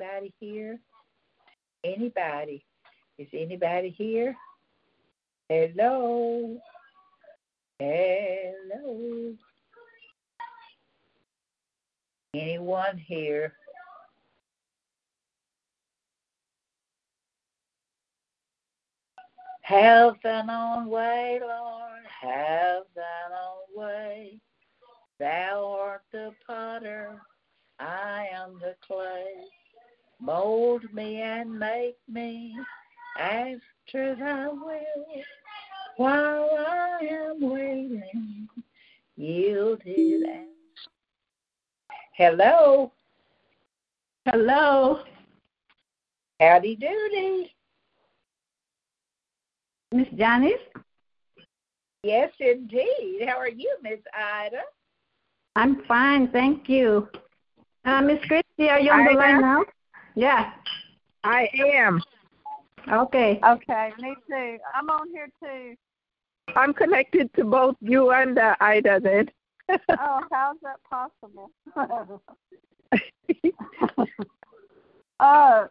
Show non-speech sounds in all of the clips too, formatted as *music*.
Anybody here? Anybody? Is anybody here? Hello? Hello? Anyone here? Have thine own way, Lord, have thine own way. Thou art the potter, I am the clay. Mold me and make me after thy will. While I am waiting, yielded and Hello. Hello, Howdy doody. Miss Janice. Yes, indeed. How are you, Miss Ida? I'm fine, thank you. Uh, Miss Christie, are you on the line now? Yeah. I am. Okay. Okay, me too. I'm on here too. I'm connected to both you and uh, Ida then. *laughs* Oh, how's that possible? *laughs* uh,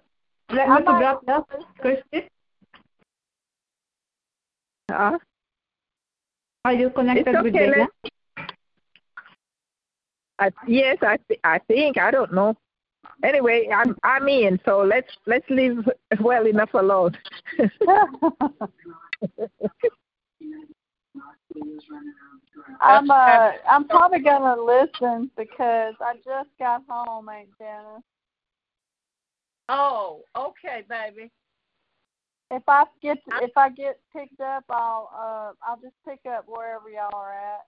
Let I'm me not- drop that, Christie. Uh, Are you connected It's with okay, Dana? I, yes, I th- I think I don't know. Anyway, I'm I'm in, so let's let's leave well enough alone. *laughs* I'm uh, I'm probably gonna listen because I just got home, Aunt Janice. oh, okay, baby. If I get if I get picked up, I'll uh I'll just pick up wherever y'all are at.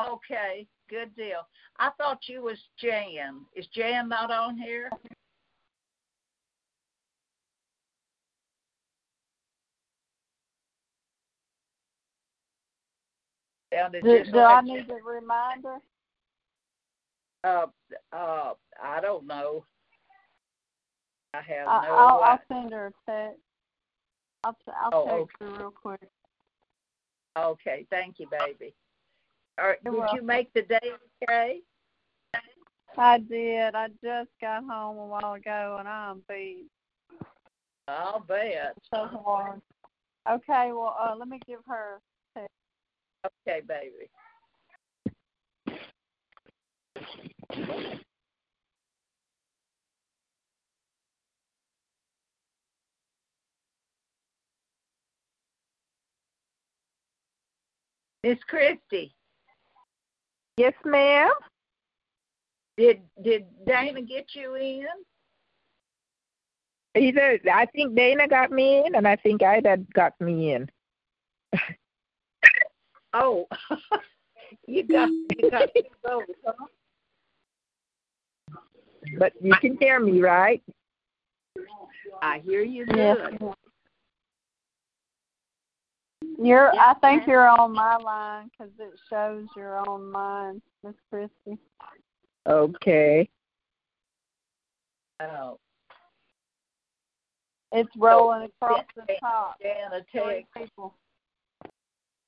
Okay, good deal. I thought you was Jan. Is Jan not on here? Do, do I need a reminder? Uh, uh, I don't know. I have I, no I'll I'll send her a text. I'll I'll Oh, text her real quick. Okay, thank you, baby. All right, You're did you make the day okay? I did. I just got home a while ago and I'm beat. I'll bet. So hard. Okay, well, uh, let me give her. Okay, baby. Miss Christie. Yes, ma'am. Did did Dana get you in? Either I think Dana got me in, and I think Ida got me in. *laughs* Oh, *laughs* you got you got to go. Huh? But you can hear me, right? I hear you Yes. good. You're. Yes, I think you're on my line because it shows you're on mine, Miss Christie. Okay. Oh, It's rolling across the top. Dana, Three text. people.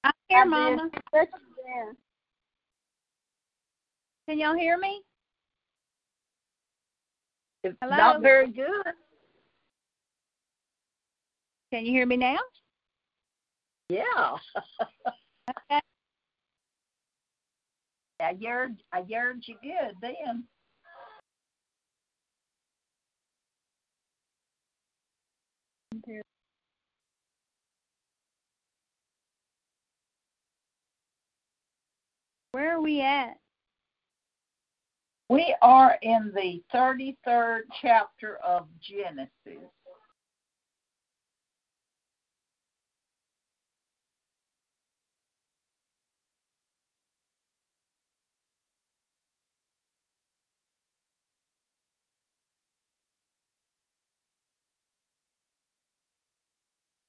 I'm here, I did. Mama. Text. Can y'all hear me? It's Hello? not very good. Can you hear me now? Yeah. Okay. *laughs* I heard I heard you good then. Where are we at? We are in the 33rd chapter of Genesis.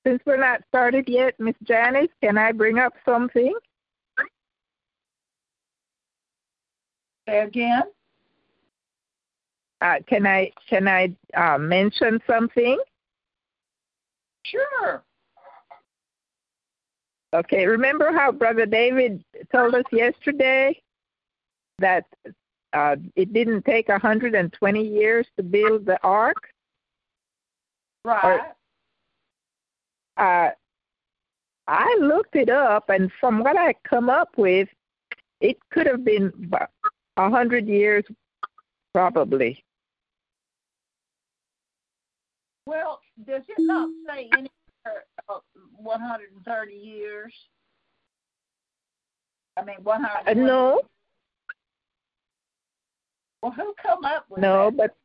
Since we're not started yet, Miss Janice, can I bring up something? Say again. Uh, can I can I uh, mention something? Sure. Okay. Remember how Brother David told us yesterday that uh, it didn't take 120 years to build the ark? Right. Or, uh, I looked it up, and from what I come up with, it could have been a hundred years, probably. Well, does it not say anywhere uh, 130 years? I mean, 100. Uh, no. Well, who come up with no, that? but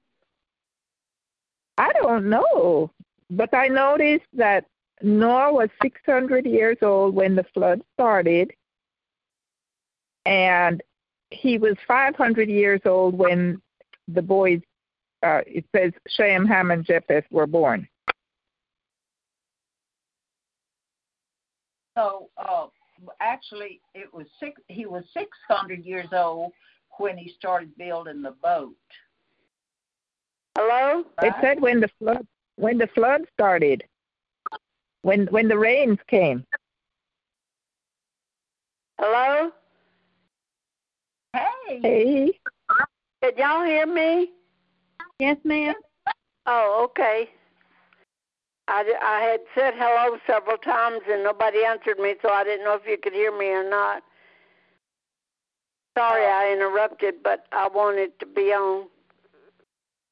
I don't know. But I noticed that Noah was 600 years old when the flood started, and he was 500 years old when the boys, uh, it says Shem, Ham, and Japheth were born. So, uh, actually, it was six. He was 600 years old when he started building the boat. Hello? It said when the flood when the flood started. When when the rains came. Hello? Hey. Hey. Did y'all hear me? Yes, ma'am. Oh, okay. I, I had said hello several times and nobody answered me, so I didn't know if you could hear me or not. Sorry I interrupted, but I wanted to be on.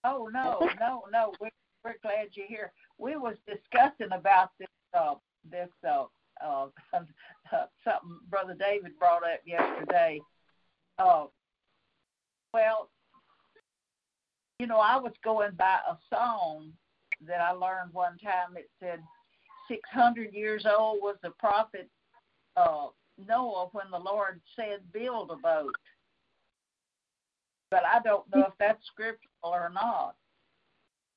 Oh no, no, no. We're, we're glad you're here. We was discussing about this uh this uh uh something Brother David brought up yesterday. Uh well you know, I was going by a song that I learned one time. It said six hundred years old was the prophet uh Noah when the Lord said build a boat. But I don't know if that's scriptural or not.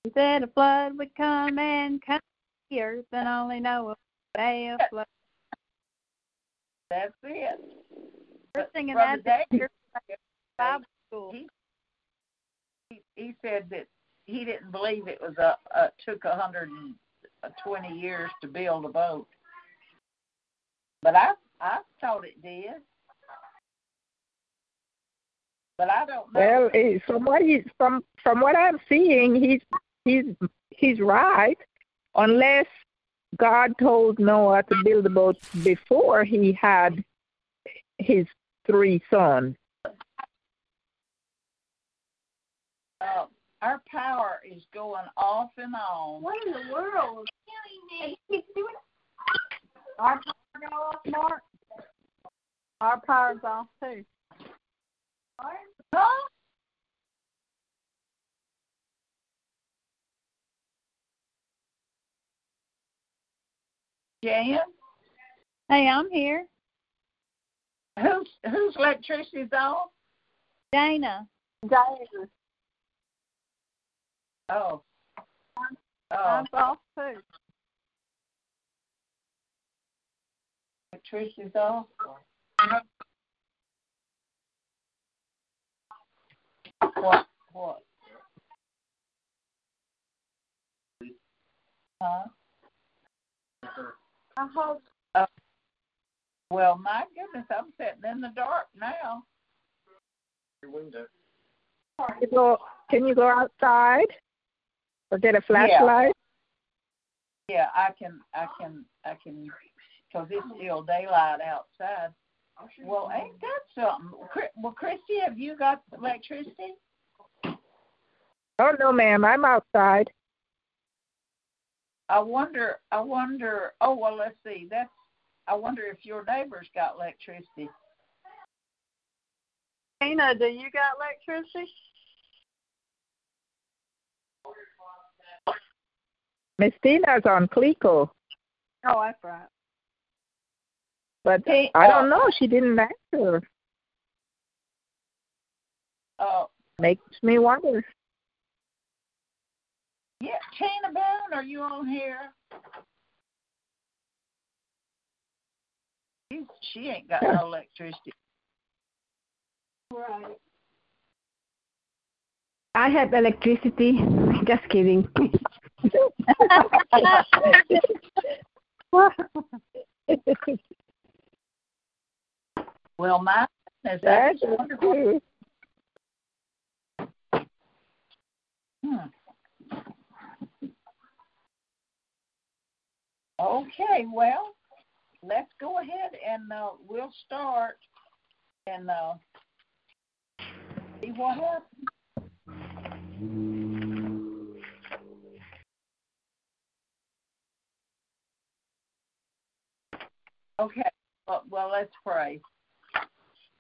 He said a flood would come and come the earth, and only Noah would day of flood. That's it. We're singing Brother that David, *laughs* Bible school. he, he he said that he didn't believe it was a, a took a hundred and twenty years to build a boat. But I I thought it did. But I don't know. Well, eh, from what he's from from what I'm seeing, he's he's he's right, unless God told Noah to build a boat before he had his three sons. uh, our power is going off and on. What in the world? Our power go off, Mark? Our power's off too. Huh? Jan, Hey, I'm here. Who's whose electricity's off? Dana. Dana. Oh. Oh, I'm off too. electricity's off. What? What? Huh? I hope uh, Well, my goodness, I'm sitting in the dark now. Can you go, can you go outside or get a flashlight? Yeah, I can, I can, I can, because it's still daylight outside. Well, ain't that something? Well, Christy, have you got electricity? Oh no, ma'am, I'm outside. I wonder, I wonder. Oh well, let's see. That's. I wonder if your neighbor's got electricity. Tina, do you got electricity? Miss Tina's on Cleco, Oh, that's right. but Hey, I uh, don't know. She didn't answer. Uh, Makes me wonder. Yeah, Tina Boone, are you on here? She, she ain't got no electricity. Right. I have electricity. *laughs* Just kidding. *laughs* well, my is That's wonderful. Hmm. Okay, well, let's go ahead and uh, we'll start and uh, see what happens. Okay, well, well, let's pray.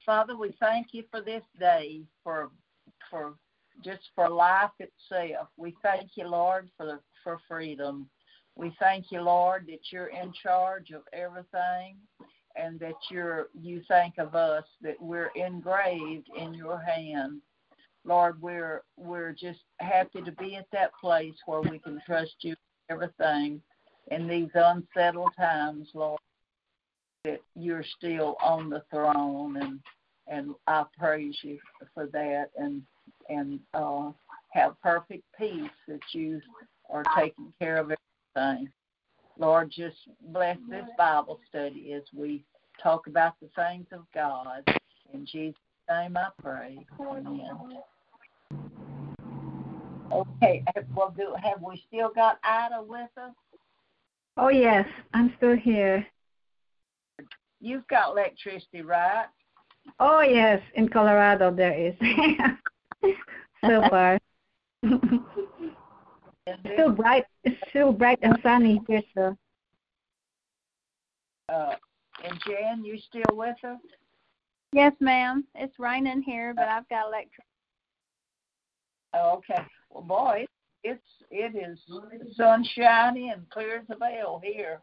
Father, we thank you for this day, for for just for life itself. We thank you, Lord, for for freedom. We thank you, Lord, that you're in charge of everything, and that you're you think of us that we're engraved in your hand. Lord, we're we're just happy to be at that place where we can trust you everything in these unsettled times, Lord. That you're still on the throne, and and I praise you for that, and and uh, have perfect peace that you are taking care of everything. Lord, just bless this Bible study as we talk about the things of God. In Jesus' name I pray. Amen. Okay, well, do have we still got Ida with us? Oh yes, I'm still here. You've got electricity, right? Oh yes, in Colorado there is. *laughs* so far. *laughs* still bright. It's still bright and sunny here, so. Uh, and Jan, you still with us? Yes, ma'am. It's raining here, but I've got electric. Oh, okay. Well, boy, it's it is sunshiny and clear as a bell here.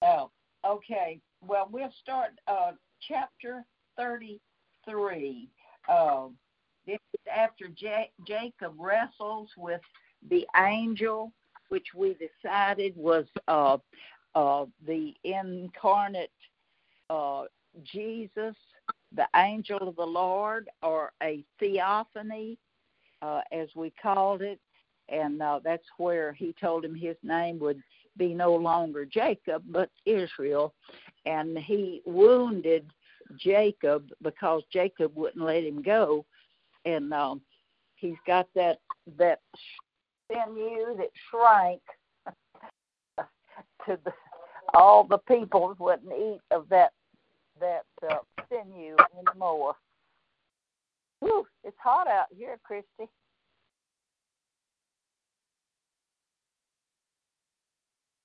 Oh, okay. Well, we'll start uh, chapter thirty-three. Uh, this is after Jacob wrestles with the angel, which we decided was uh, uh, the incarnate uh, Jesus, the angel of the Lord, or a theophany, uh, as we called it. And uh, that's where he told him his name would be no longer Jacob, but Israel. And he wounded Jacob because Jacob wouldn't let him go. And um, he's got that that sinew that shrank *laughs* to the all the people wouldn't eat of that that uh, sinew anymore. Whew, it's hot out here, Christy.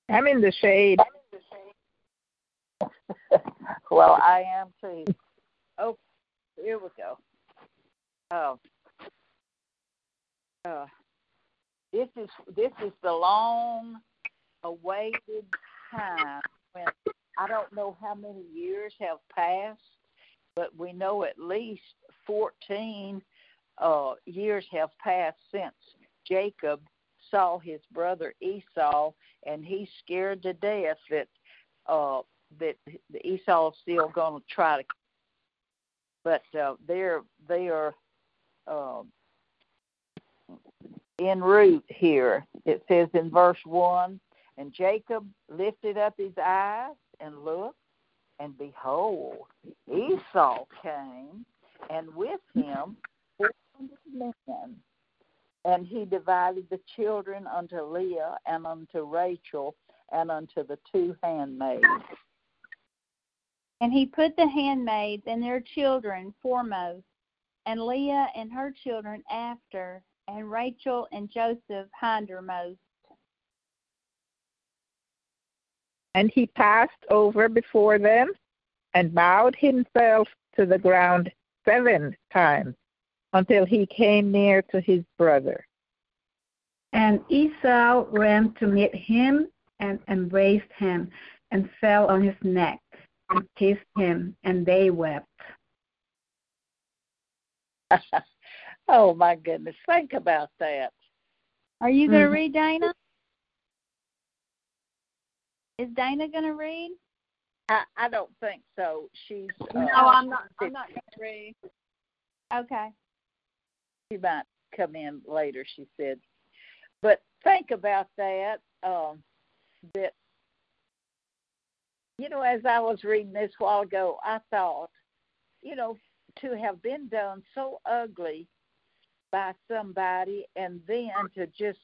I'm in the shade. *laughs* well, I am too. Oh, here we go. Oh, uh, this is this is the long awaited time when I don't know how many years have passed, but we know at least fourteen uh, years have passed since Jacob saw his brother Esau, and he's scared to death that uh, that Esau's still going to try to. But uh, they're they are uh, en route here. It says in verse one, and Jacob lifted up his eyes and looked, and behold, Esau came, and with him four hundred men. And he divided the children unto Leah and unto Rachel and unto the two handmaids. And he put the handmaids and their children foremost, and Leah and her children after, and Rachel and Joseph hindermost. And he passed over before them and bowed himself to the ground seven times until he came near to his brother. And Esau ran to meet him and embraced him and fell on his neck and kissed him, and they wept. *laughs* oh my goodness, think about that. Are you going to Mhm. read, Dana? Is Dana going to read? I I don't think so. She's uh, no, I'm not. I'm not going to read. Okay. She might come in later. She said, but think about that. Um, that you know, as I was reading this while ago, I thought, you know, to have been done so ugly by somebody and then to just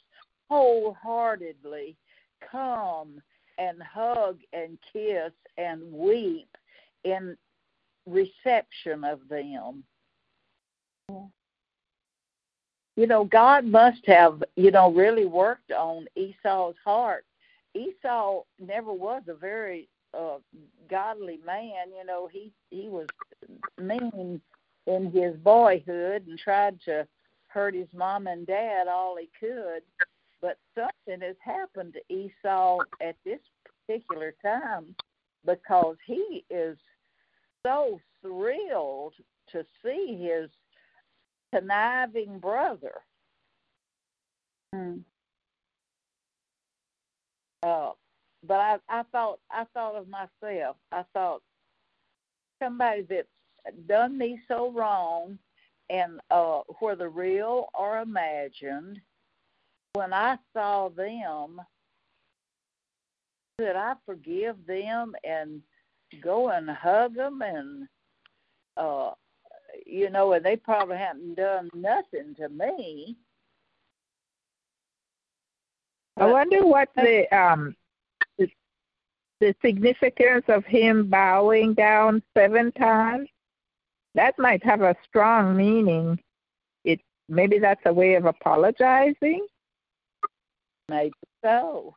wholeheartedly come and hug and kiss and weep in reception of them. You know, God must have, you know, really worked on Esau's heart. Esau never was a very uh, godly man. You know, he he was mean in his boyhood and tried to hurt his mom and dad all he could. But something has happened to Esau at this particular time because he is so thrilled to see his conniving brother. Hmm. Uh, but I, I thought I thought of myself. I thought somebody that's done me so wrong, and uh, whether real or imagined, when I saw them, that I forgive them and go and hug them and uh you know and they probably haven't done nothing to me I wonder what the um the, the significance of him bowing down seven times. That might have a strong meaning. It maybe that's a way of apologizing. Maybe so.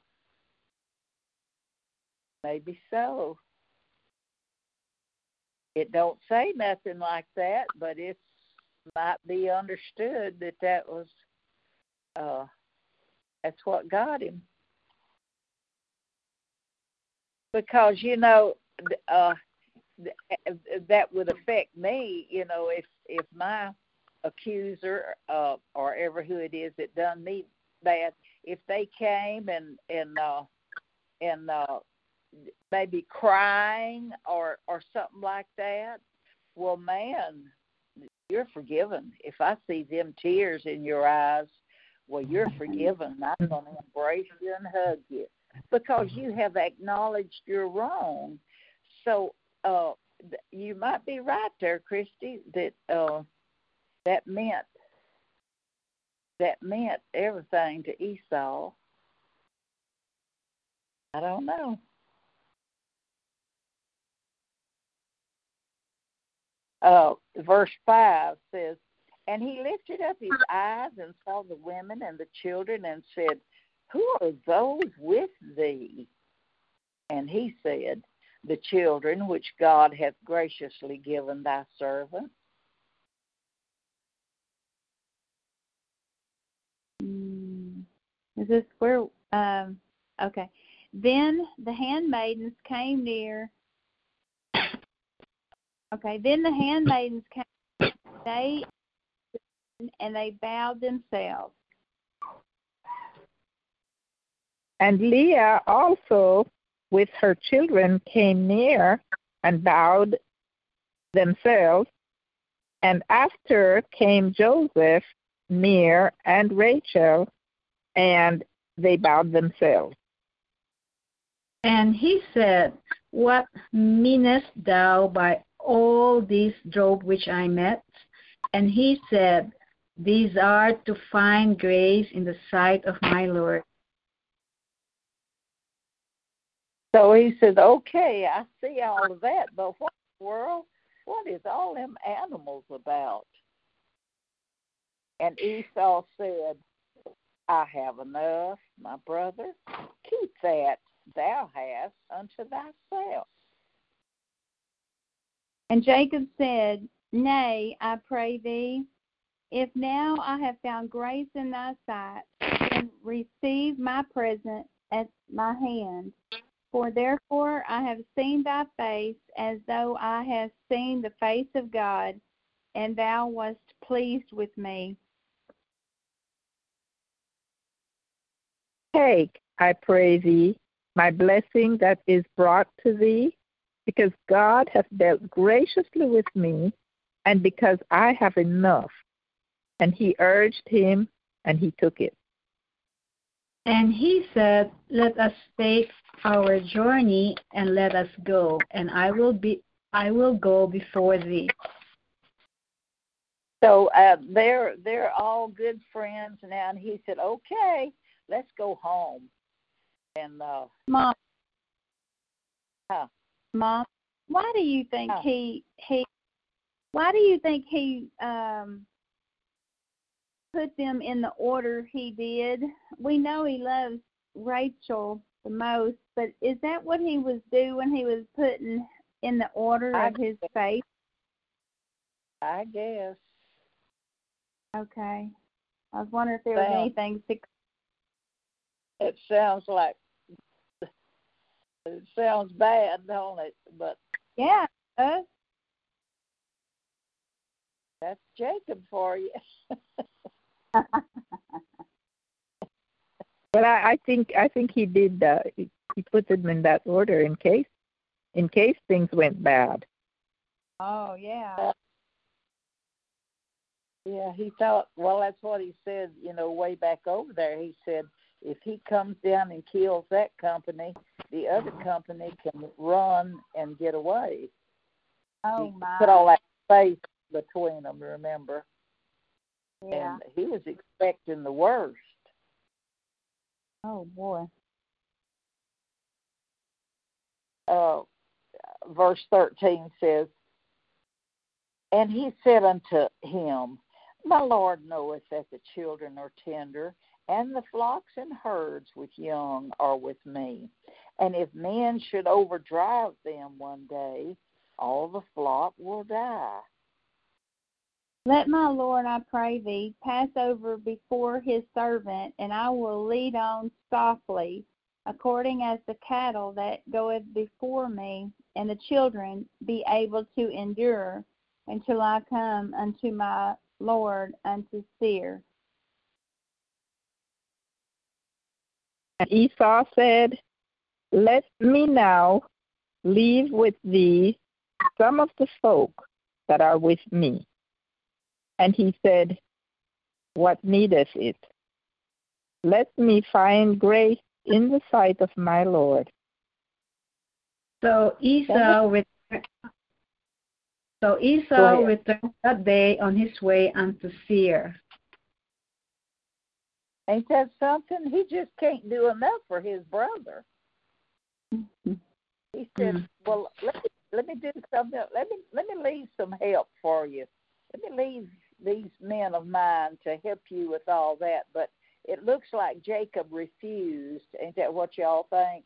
Maybe so. It don't say nothing like that, but it might be understood that that was uh that's what got him. Because you know, uh that would affect me, you know, if if my accuser uh or ever who it is that done me bad, if they came and and uh and uh maybe crying or or something like that, well man, you're forgiven. If I see them tears in your eyes, well you're forgiven. I'm gonna embrace you and hug you. Because you have acknowledged you're wrong. So uh you might be right there, Christy, that uh that meant that meant everything to Esau. I don't know. Uh, verse 5 says, And he lifted up his eyes and saw the women and the children and said, Who are those with thee? And he said, The children which God hath graciously given thy servant. Mm, is this where? Um, okay. Then the handmaidens came near. *coughs* Okay. Then the handmaidens came. They and they bowed themselves. And Leah also, with her children, came near and bowed themselves. And after came Joseph near and Rachel, and they bowed themselves. And he said, What meanest thou by all these job which I met? And he said, These are to find grace in the sight of my Lord. So he said, Okay, I see all of that, but what world? What is all them animals about? And Esau said, I have enough, my brother. Keep that thou hast unto thyself. And Jacob said, Nay, I pray thee, if now I have found grace in thy sight, then receive my present at my hand. For therefore I have seen thy face as though I had seen the face of God, and thou wast pleased with me. Take, I pray thee, my blessing that is brought to thee, because God hath dealt graciously with me, and because I have enough. And he urged him, and he took it. And he said, Let us take our journey and let us go, and I will be I will go before thee. So uh, they're they're all good friends now, and he said, "Okay, let's go home." And uh, mom, huh? Mom, why do you think huh. he he? Why do you think he um put them in the order he did? We know he loves Rachel the most, but is that what he was doing? When he was putting in the order I of his faith. I guess. Okay. I was wondering if there was anything. To... It sounds like it sounds bad, don't it? But yeah, does. that's Jacob for you. *laughs* But I, I think I think he did. Uh, he, he put them in that order in case in case things went bad. Oh yeah. Yeah, he thought. Well, that's what he said. You know, way back over there, he said if he comes down and kills that company, the other company can run and get away. Oh he my. Put all that space between them. Remember? Yeah. And he was expecting the worst. Oh boy. Uh, verse 13 says, And he said unto him, My Lord knoweth that the children are tender, and the flocks and herds with young are with me. And if men should overdrive them one day, all the flock will die. Let my Lord, I pray thee, pass over before his servant, and I will lead on softly, according as the cattle that goeth before me, and the children be able to endure until I come unto my Lord unto Seir. And Esau said, Let me now leave with thee some of the folk that are with me. And he said, What needeth it? Let me find grace in the sight of my Lord. So Esau returned, so Esau returned that day on his way unto Seir. Ain't that something? He just can't do enough for his brother. He said, Mhm. "Well, let me let me do something. Let me let me leave some help for you. Let me leave these men of mine to help you with all that." But it looks like Jacob refused. Ain't that what y'all think?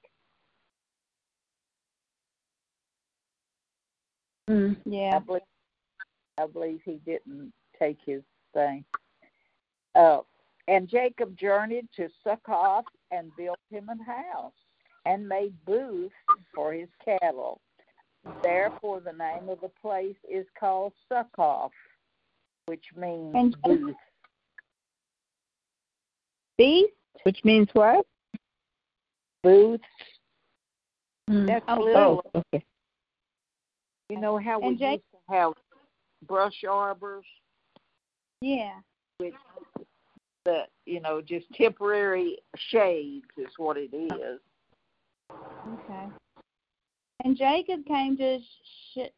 Mm. I Yeah. believe I believe he didn't take his thing. Uh, and Jacob journeyed to Succoth and built him a house and made booths for his cattle. Therefore, the name of the place is called Succoth, which means And- booth. Beast? Which means what? Booth. Mm. That's Oh, literal. Oh, okay. You know how we And used to have brush arbors, Yeah. which the you know just temporary shades is what it is. Okay. And Jacob came to Sh-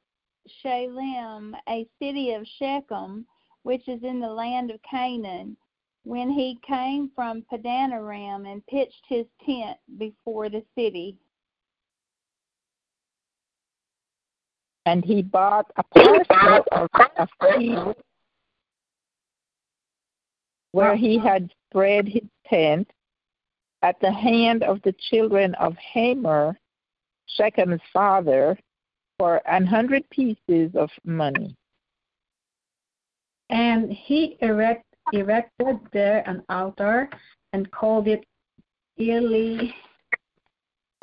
Shalem, a city of Shechem, which is in the land of Canaan, when he came from Padanaram and pitched his tent before the city. And he bought a parcel of a field where he had spread his tent at the hand of the children of Hamor, Shechem's father, for an hundred pieces of money. And he erect, erected there an altar and called it Eli,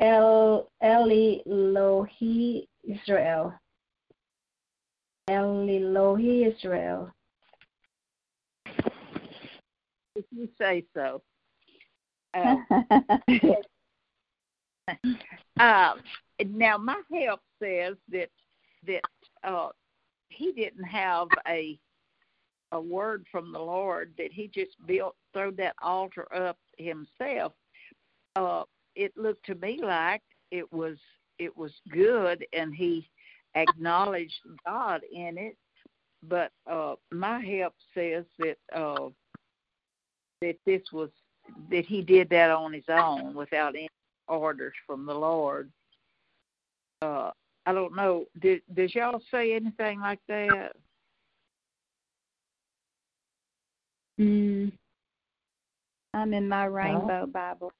El, Eli Lohi Israel. Eli Lohi Israel. If you say so. Uh, *laughs* uh, *laughs* now my help says that that uh, he didn't have a a word from the Lord that he just built threw that altar up himself. Uh, it looked to me like it was it was good and he acknowledged God in it. But uh, my help says that uh, that this was that he did that on his own without any orders from the Lord. Uh, I don't know. Did, does y'all say anything like that? Mm. I'm in my Rainbow Bible.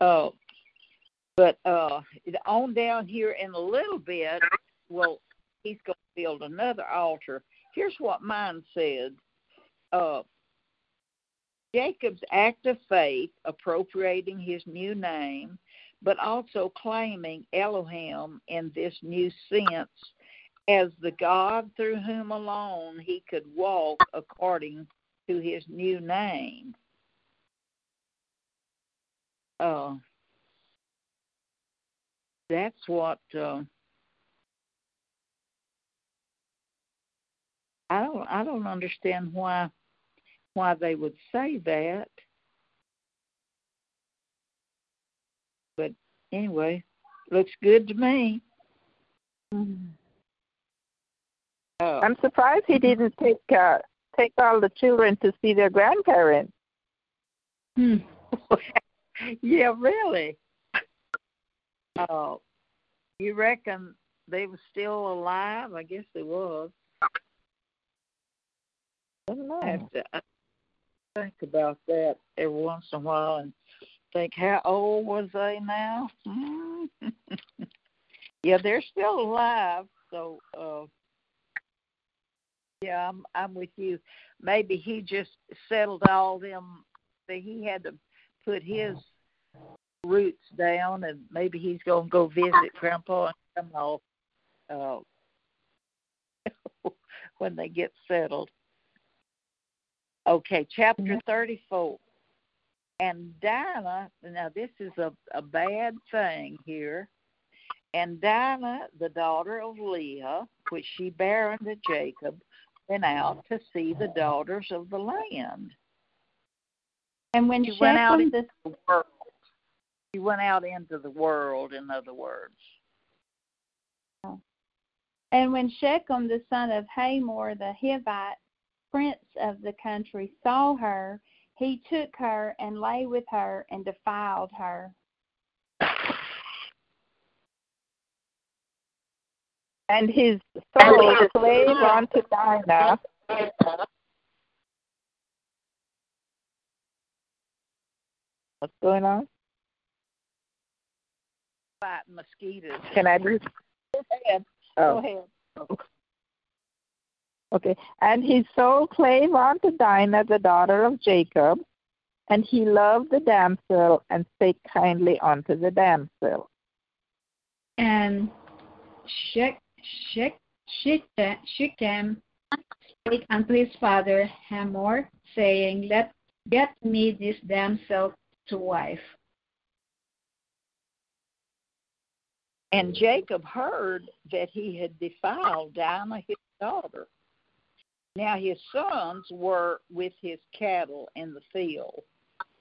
Oh, but uh, on down here in a little bit, well, he's going to build another altar. Here's what mine said. Uh, Jacob's act of faith, appropriating his new name, but also claiming Elohim in this new sense as the God through whom alone he could walk according to his new name. Uh, that's what uh, I don't. I don't understand why why they would say that. But anyway, looks good to me. Mm-hmm. Oh. I'm surprised he didn't take uh, take all the children to see their grandparents. Hmm. *laughs* yeah, really. *laughs* Oh, you reckon they were still alive? I guess they was. I don't know. I have to I think about that every once in a while and think, how old was they now? *laughs* yeah, they're still alive. So, uh, yeah, I'm I'm with you. Maybe he just settled all them. That he had to put his roots down, and maybe he's going to go visit Grandpa and Grandma uh, *laughs* when they get settled. Okay, chapter mm-hmm. 34. And Dinah, now this is a, a bad thing here. And Dinah, the daughter of Leah, which she bare unto Jacob, went out to see the daughters of the land. And when she went out into the world, she went out into the world, in other words. And when Shechem, the son of Hamor the Hivite, prince of the country, saw her, he took her and lay with her and defiled her. And his soul slave unto Dinah. What's going on? Fighting mosquitoes. Can I do? Go ahead. Oh. Go ahead. Okay. And his soul clave unto Dinah, the daughter of Jacob, and he loved the damsel and spake kindly unto the damsel. And Shech, Shech, Shechem spake unto his father Hamor, saying, Let get me this damsel to wife. And Jacob heard that he had defiled Dinah his daughter. Now his sons were with his cattle in the field,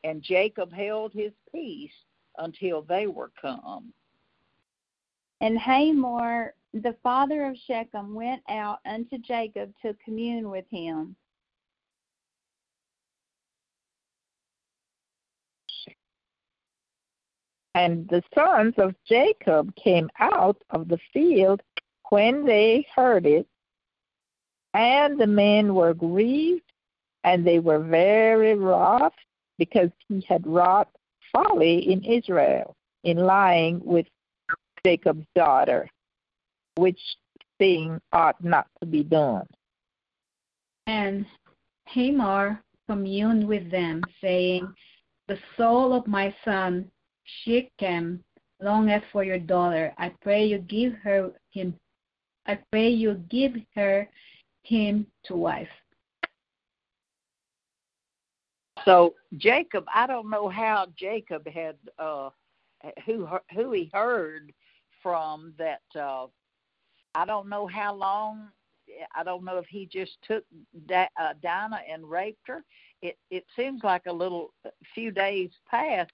and Jacob held his peace until they were come. And Hamor, the father of Shechem, went out unto Jacob to commune with him. And the sons of Jacob came out of the field when they heard it, and the men were grieved, and they were very wroth, because he had wrought folly in Israel in lying with Jacob's daughter, which thing ought not to be done. And Hamor communed with them, saying, The soul of my son Shechem longeth for your daughter. I pray you give her him. I pray you give her him to wife. So Jacob, I don't know how Jacob had uh who who he heard from that uh I don't know how long I don't know if he just took da- uh, Dinah and raped her. It it seems like a little few days passed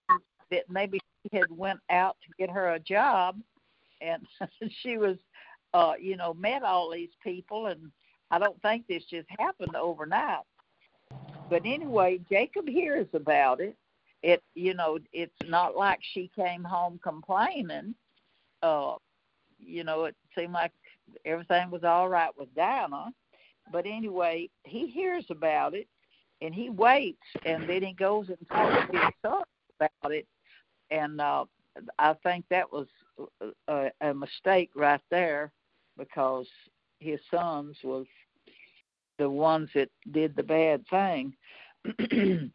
that maybe she had went out to get her a job, and *laughs* she was, uh, you know, met all these people, and I don't think this just happened overnight. But anyway, Jacob hears about it. It you know, it's not like she came home complaining. Uh, you know, it seemed like everything was all right with Dinah. But anyway, he hears about it and he waits and then he goes and talks to his son about it. And uh I think that was a, a mistake right there because his sons was the ones that did the bad thing. *clears throat*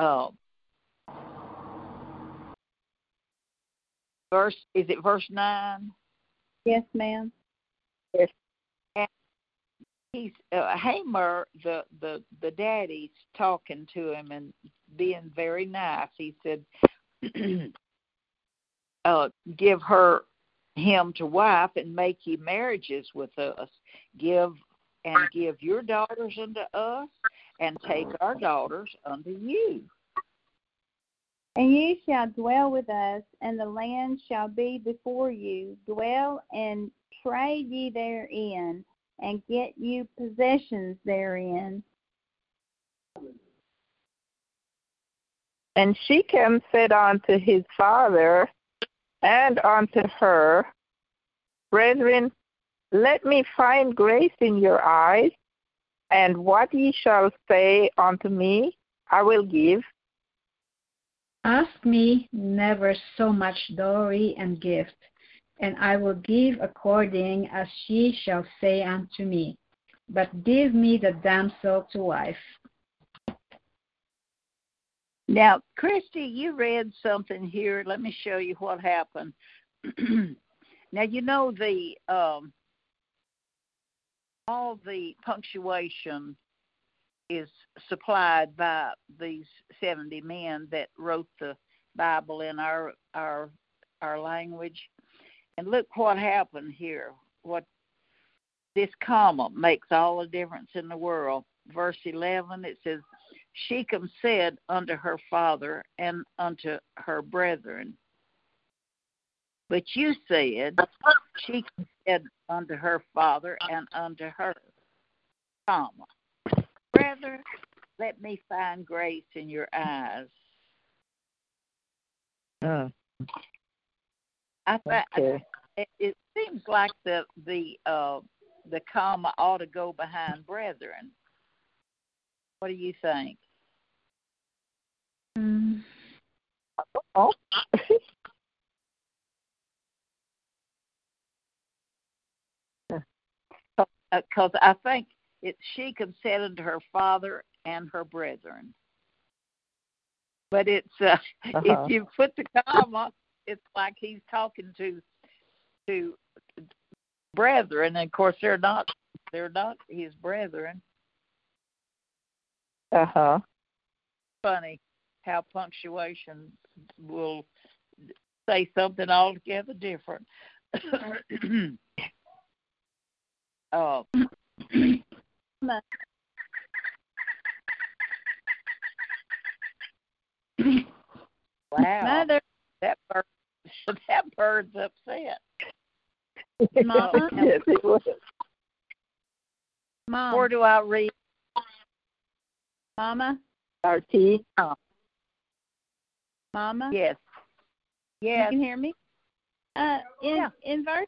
uh, verse is it verse nine? Yes, ma'am. Yes. And he's uh, Hamor, the the the daddy's talking to him and being very nice. He said, *clears throat* uh, "Give her him to wife and make ye marriages with us. Give and give your daughters unto us, and take our daughters unto you." And ye shall dwell with us, and the land shall be before you. Dwell and trade ye therein, and get you possessions therein. And Shechem said unto his father and unto her, Brethren, let me find grace in your eyes, and what ye shall say unto me, I will give. Ask me never so much dowry and gift, and I will give according as she shall say unto me. But give me the damsel to wife. Now, Christy, you read something here. Let me show you what happened. *clears throat* now, you know the um, all the punctuation is supplied by these 70 men that wrote the Bible in our our our language. And look what happened here. What this comma makes all the difference in the world. Verse 11 it says Shechem said unto her father and unto her brethren. But you said, Shechem said unto her father and unto her, comma, Brother, let me find grace in your eyes. Uh, I, th- okay. it, it seems like the the uh, the comma ought to go behind brethren. What do you think? Mm. Oh. Because *laughs* uh, I think it she unto her father and her brethren. But it's uh, *laughs* Uh-huh. if you put the comma, it's like he's talking to to brethren. And of course, they're not they're not his brethren. Uh huh. Funny how punctuation will say something altogether different. *coughs* *coughs* *coughs* oh, Ma- wow! Mother, That bird, *laughs* that bird's upset. Mama? yes, it was. Mom, Where do I read? Mama, RT. Mama. Yes. Yes. You can you hear me. Uh, in Yeah. in verse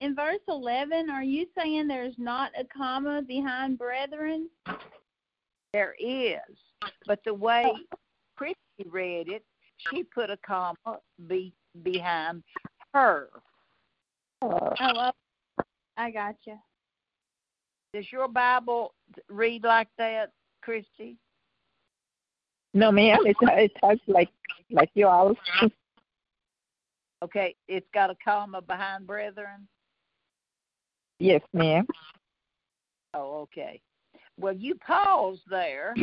in verse eleven, are you saying there's not a comma behind brethren? There is, but the way Christy read it, she put a comma be, behind her. Oh, well, I got you. Does your Bible read like that, Christy? no, ma'am. It it has like like yours. Okay, it's got a comma behind brethren. Yes, ma'am. Oh, okay. Well, you pause there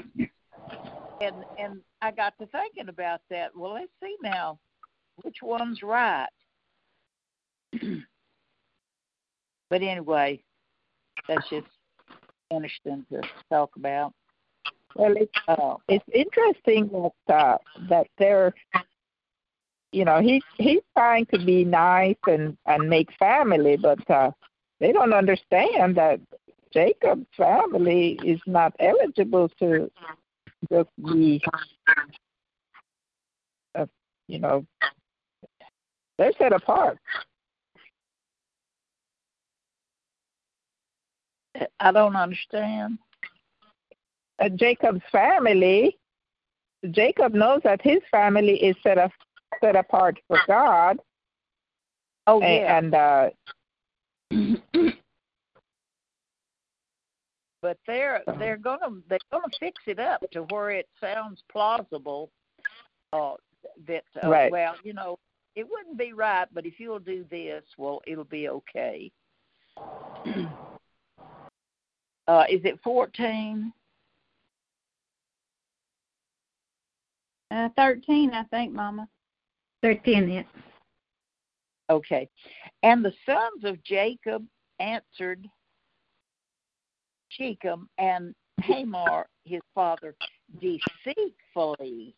and and I got to thinking about that. Well, let's see now, which one's right. *clears throat* but anyway, that's just interesting to talk about. Well, it's uh, it's interesting that uh, that they're, you know, he he's trying to be nice and and make family, but uh, they don't understand that Jacob's family is not eligible to just be, uh, you know, they're set apart. I don't understand. Uh, Jacob's family, Jacob knows that his family is set up, set apart for God. Oh yeah. And, uh, but they're they're gonna they're gonna fix it up to where it sounds plausible. Uh, that uh, right. well, you know, it wouldn't be right, but if you'll do this, well, it'll be okay. *clears throat* uh, is it fourteen? Uh, 13, I think, Mama. 13, yeah. Okay. And the sons of Jacob answered Shechem and Hamor, his father, deceitfully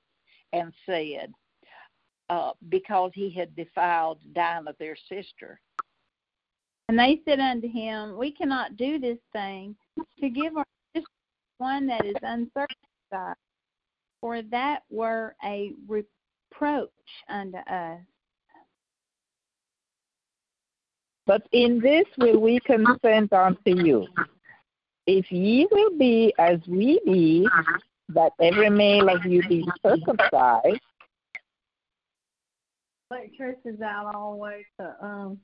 and said, uh, because he had defiled Dinah, their sister. And they said unto him, We cannot do this thing to give our sister one that is uncircumcised for that were a reproach unto us. But in this will we consent unto you, if ye will be as we be, that every male of you be circumcised. Electricity's out all the way um.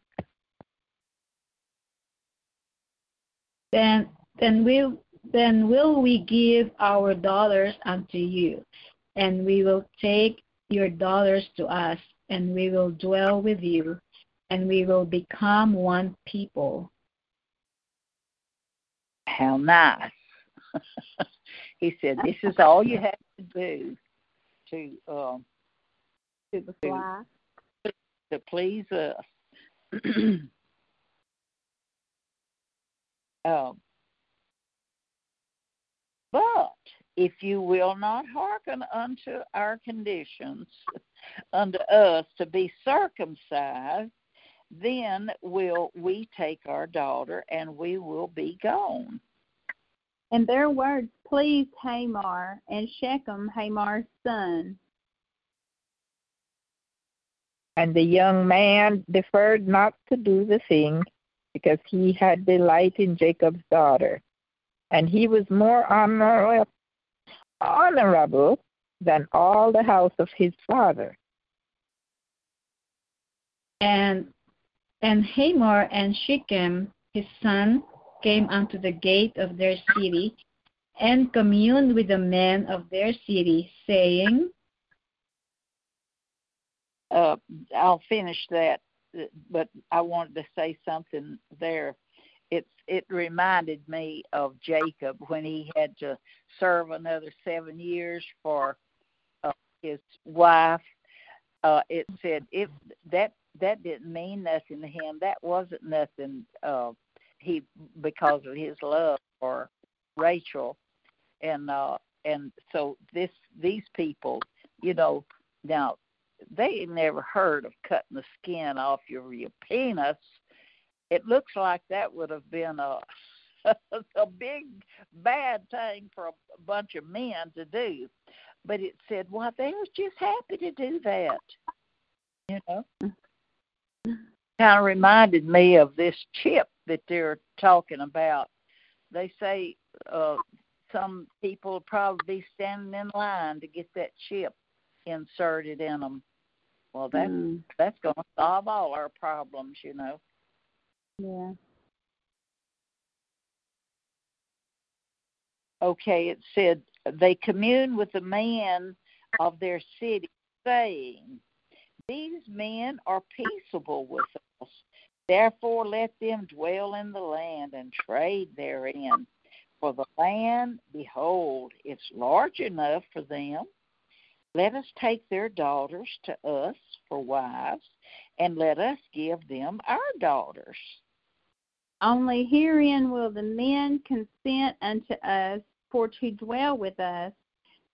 Then, then we'll then will we give our daughters unto you, and we will take your daughters to us, and we will dwell with you, and we will become one people. How nice. *laughs* he said, This is all you have to do to um to the fly. To, to please us. *clears throat* um but if you will not hearken unto our conditions, *laughs* unto us to be circumcised, then will we take our daughter and we will be gone. And their words pleased Hamor and Shechem, Hamor's son. And the young man deferred not to do the thing because he had delight in Jacob's daughter and he was more honorable, honorable than all the house of his father. And and Hamor and Shechem his son came unto the gate of their city and communed with the men of their city, saying, uh, I'll finish that, but I wanted to say something there it it reminded me of Jacob when he had to serve another seven years for uh, his wife. Uh, it said if that that didn't mean nothing to him. That wasn't nothing. Uh, he because of his love for Rachel, and uh, and so this these people, you know, now they never heard of cutting the skin off your your penis it looks like that would have been a *laughs* a big bad thing for a bunch of men to do. But it said, well, they was just happy to do that. You know? Kind of reminded me of this chip that they're talking about. They say uh, some people will probably be standing in line to get that chip inserted in them. Well, that's mm. that's going to solve all our problems, you know. Yeah. Okay, it said they commune with the man of their city, saying, These men are peaceable with us. Therefore, let them dwell in the land and trade therein. For the land, behold, it's large enough for them. Let us take their daughters to us for wives, and let us give them our daughters. Only herein will the men consent unto us for to dwell with us,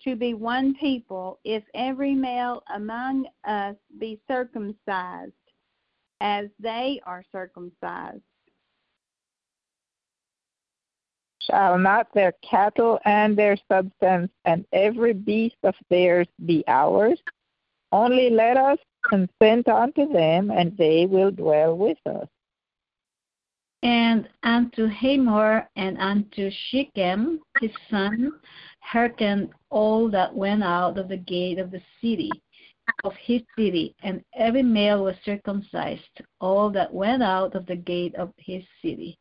to be one people, if every male among us be circumcised, as they are circumcised. Shall not their cattle and their substance and every beast of theirs be ours? Only let us consent unto them, and they will dwell with us. And unto Hamor and unto Shechem his son hearkened all that went out of the gate of the city, of his city, and every male was circumcised, all that went out of the gate of his city.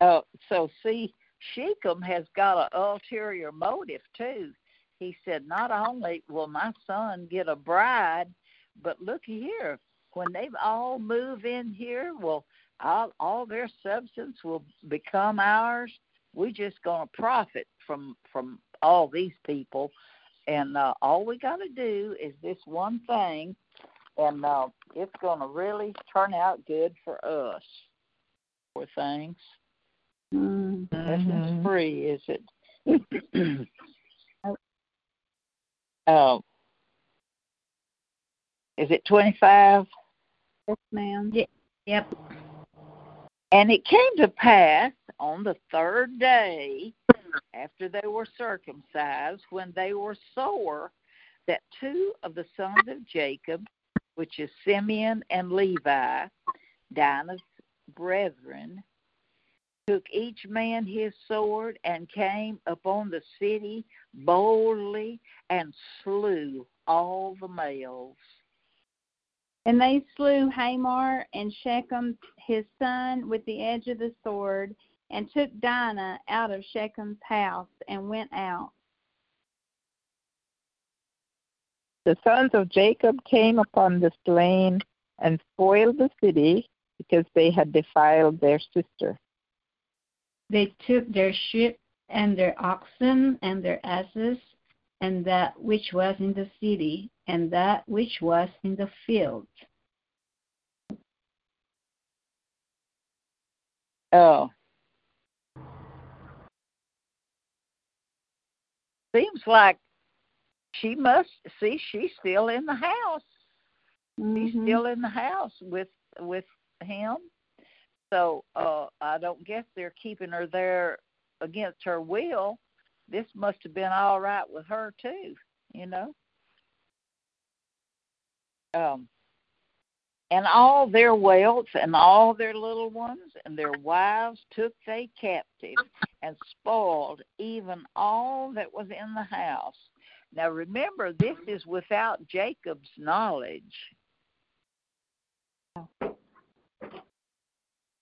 Oh, so see, Shechem has got an ulterior motive too. He said, not only will my son get a bride, but look here, when they all move in here, well, all, all their substance will become ours. We're just going to profit from from all these people, and uh, all we got to do is this one thing, and uh, it's going to really turn out good for us. For things. Mm-hmm. Nothing's free, is it? *coughs* oh. Is it 25? Yes, ma'am. Yep. And it came to pass on the third day after they were circumcised, when they were sore, that two of the sons of Jacob, which is Simeon and Levi, Dinah's brethren, took each man his sword and came upon the city boldly and slew all the males. And they slew Hamor and Shechem his son with the edge of the sword, and took Dinah out of Shechem's house and went out. The sons of Jacob came upon the slain and spoiled the city because they had defiled their sister. They took their sheep and their oxen and their asses, and that which was in the city, and that which was in the field. Oh. Seems like she must see she's still in the house. Mm-hmm. She's still in the house with with him. So uh I don't guess they're keeping her there against her will. This must have been all right with her too, you know. Um and all their wealth and all their little ones and their wives took they captive and spoiled even all that was in the house. Now remember, this is without Jacob's knowledge.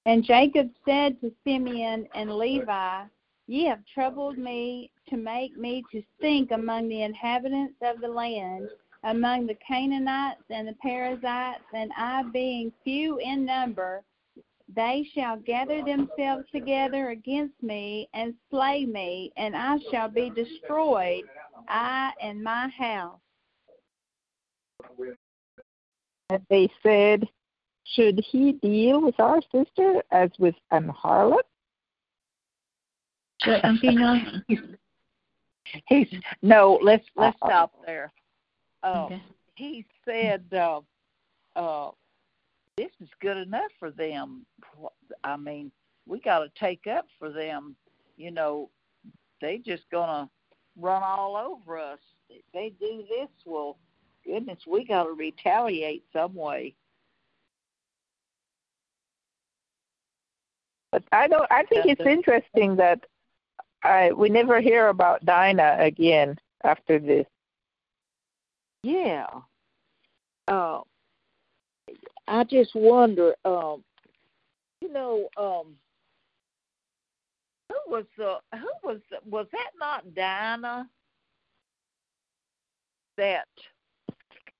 And Jacob said to Simeon and Levi, Ye have troubled me to make me to stink among the inhabitants of the land among the Canaanites and the Perizzites, and I being few in number, they shall gather themselves together against me and slay me, and I shall be destroyed, I and my house. And they said, Should he deal with our sister as with an harlot? *laughs* He's no. Let's let's stop there. Uh, Okay. He said, uh, uh, "This is good enough for them." I mean, we got to take up for them. You know, they just gonna run all over us. If they do this, well, goodness, we got to retaliate some way. But I don't. I think it's interesting that I we never hear about Dinah again after this. Yeah. Uh, I just wonder, um, you know, um, who was the who was the, was that not Dinah that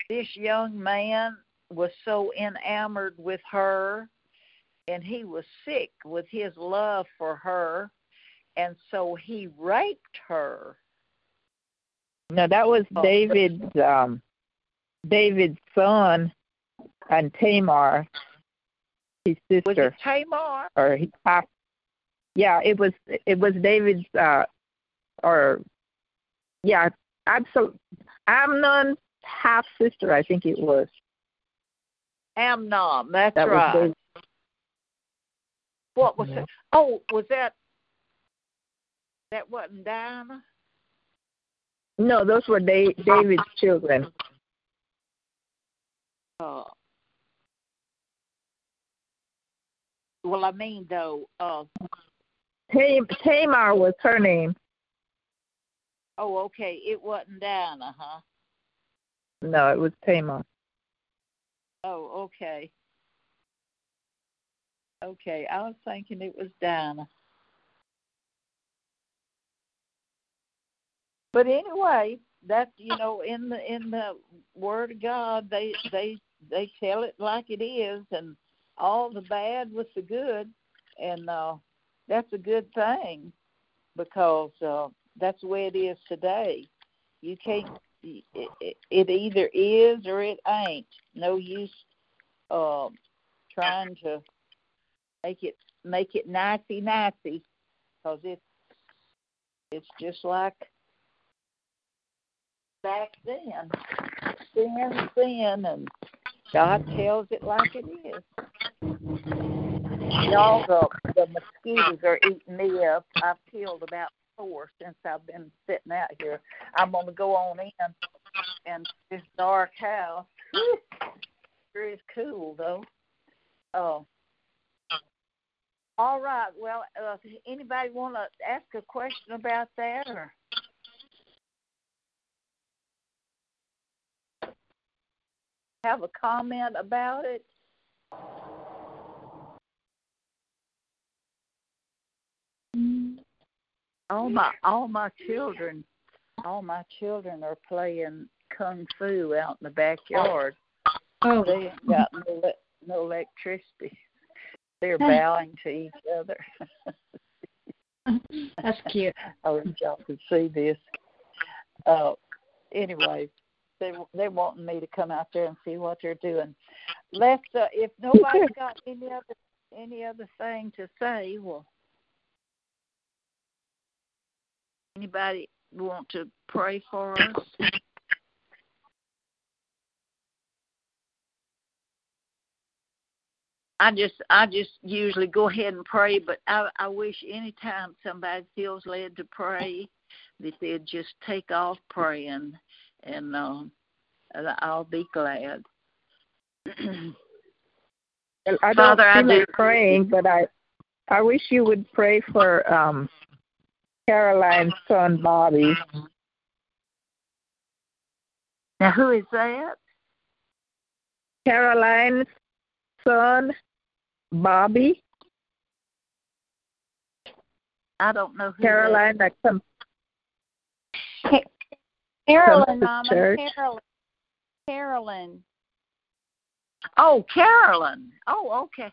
this young man was so enamored with her and he was sick with his love for her, and so he raped her. No, that was Oh. David's um David's son and Tamar, his Was sister, it Tamar? or he, half. Yeah, it was it was David's uh or yeah, Absalom Amnon's half sister, I think it was. Amnon. That's That right. David. What was Yeah. it? Oh, was that? That wasn't Dinah. No, those were da- David's children. Uh, well, I mean though. Uh, Tam- Tamar was her name. oh, okay. It wasn't Dinah, huh? No, it was Tamar. Oh, okay. Okay, I was thinking it was Dinah. But anyway, that you know, in the in the Word of God, they they they tell it like it is, and all the bad with the good, and uh, that's a good thing because uh, that's the way it is today. You can't. It, it, it either is or it ain't. No use um, trying to make it make it nicey nicey because it's it's just like back then. Sin, sin, and God tells it like it is. Y'all, the, the mosquitoes are eating me up. I've killed about four since I've been sitting out here. I'm going to go on in and this dark house. Sure is cool, though. Oh. All right. Well, uh, anybody want to ask a question about that, or have a comment about it? All my all my children, all my children are playing kung fu out in the backyard. Oh. They ain't got no le- no electricity. *laughs* They're bowing to each other. *laughs* That's cute. *laughs* I wish y'all could see this. Uh, anyway, they they're wanting me to come out there and see what they're doing. Let's uh, if nobody's *laughs* got any other any other thing to say, well, anybody want to pray for us? I just I just usually go ahead and pray, but I I wish anytime somebody feels led to pray that they'd just take off praying and um I'll be glad. *clears throat* I don't Father, I do- praying, but I I wish you would pray for um Caroline's son Bobby. now who is that? Caroline's son Bobby. I don't know who Caroline that comes Carolyn, Mama, church. Carolyn. Carolyn. Oh, Carolyn. Oh, okay.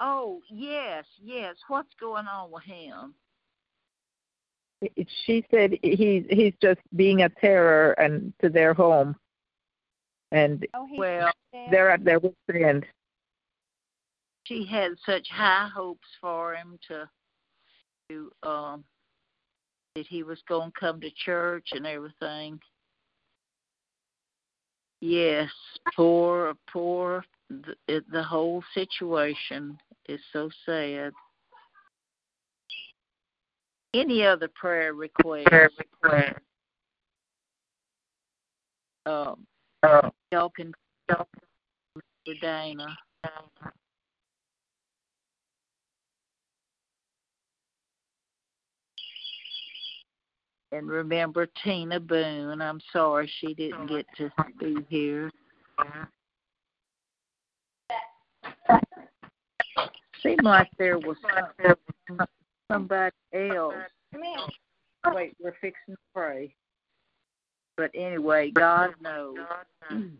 Oh, yes, yes. What's going on with him? she said he's he's just being a terror and to their home and Oh, he Well, they're at their wit's end. she had such high hopes for him to to um that he was going to come to church and everything. Yes, poor, poor. The, it, the whole situation is so sad. Any other prayer requests? Um, y'all can y'all can for Dana. And remember Tina Boone. I'm sorry she didn't get to be here. Seemed like there was somebody else. Wait, we're fixing to pray. But anyway, God knows. *clears throat*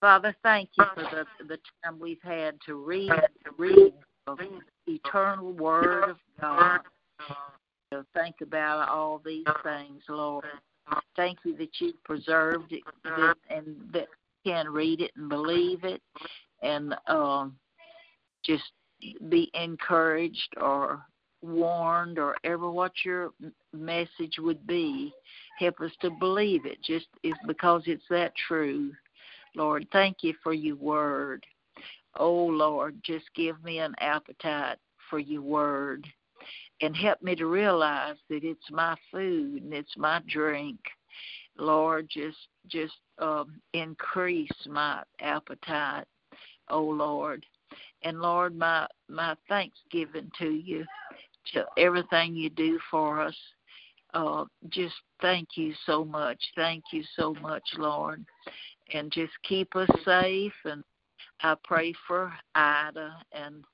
Father, thank you for the the time we've had to read to read the eternal Word of God. Think about all these things, Lord. Thank you that you preserved it and that can read it and believe it, and um, just be encouraged or warned or ever what your message would be. Help us to believe it just is because it's that true. Lord, thank you for your word. Oh Lord, just give me an appetite for your word and help me to realize that it's my food and it's my drink. Lord, just just um, increase my appetite, oh Lord. And Lord, my my thanksgiving to you, to everything you do for us. Uh, just thank you so much. Thank you so much, Lord. And just keep us safe. And I pray for Ida and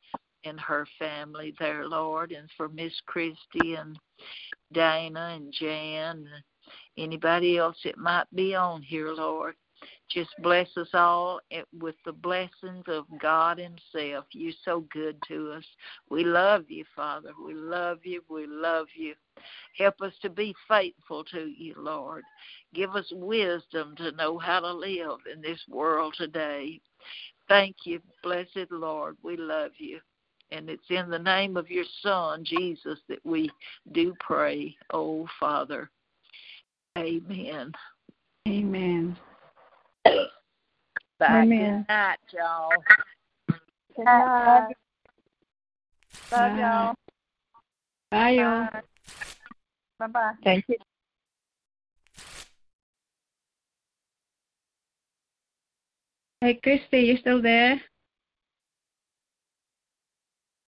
and her family there, Lord, and for Miss Christy and Dana and Jan and anybody else that might be on here, Lord. Just bless us all with the blessings of God Himself. You're so good to us. We love you, Father. We love you. We love you. Help us to be faithful to you, Lord. Give us wisdom to know how to live in this world today. Thank you, blessed Lord. We love you. And it's in the name of your Son, Jesus, that we do pray, oh Father. Amen. Amen. Bye. Amen. Good night, y'all. Good night. Love y'all. Bye, y'all. Bye bye. Thank you. Hey, Christy, you still there?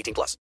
18 plus.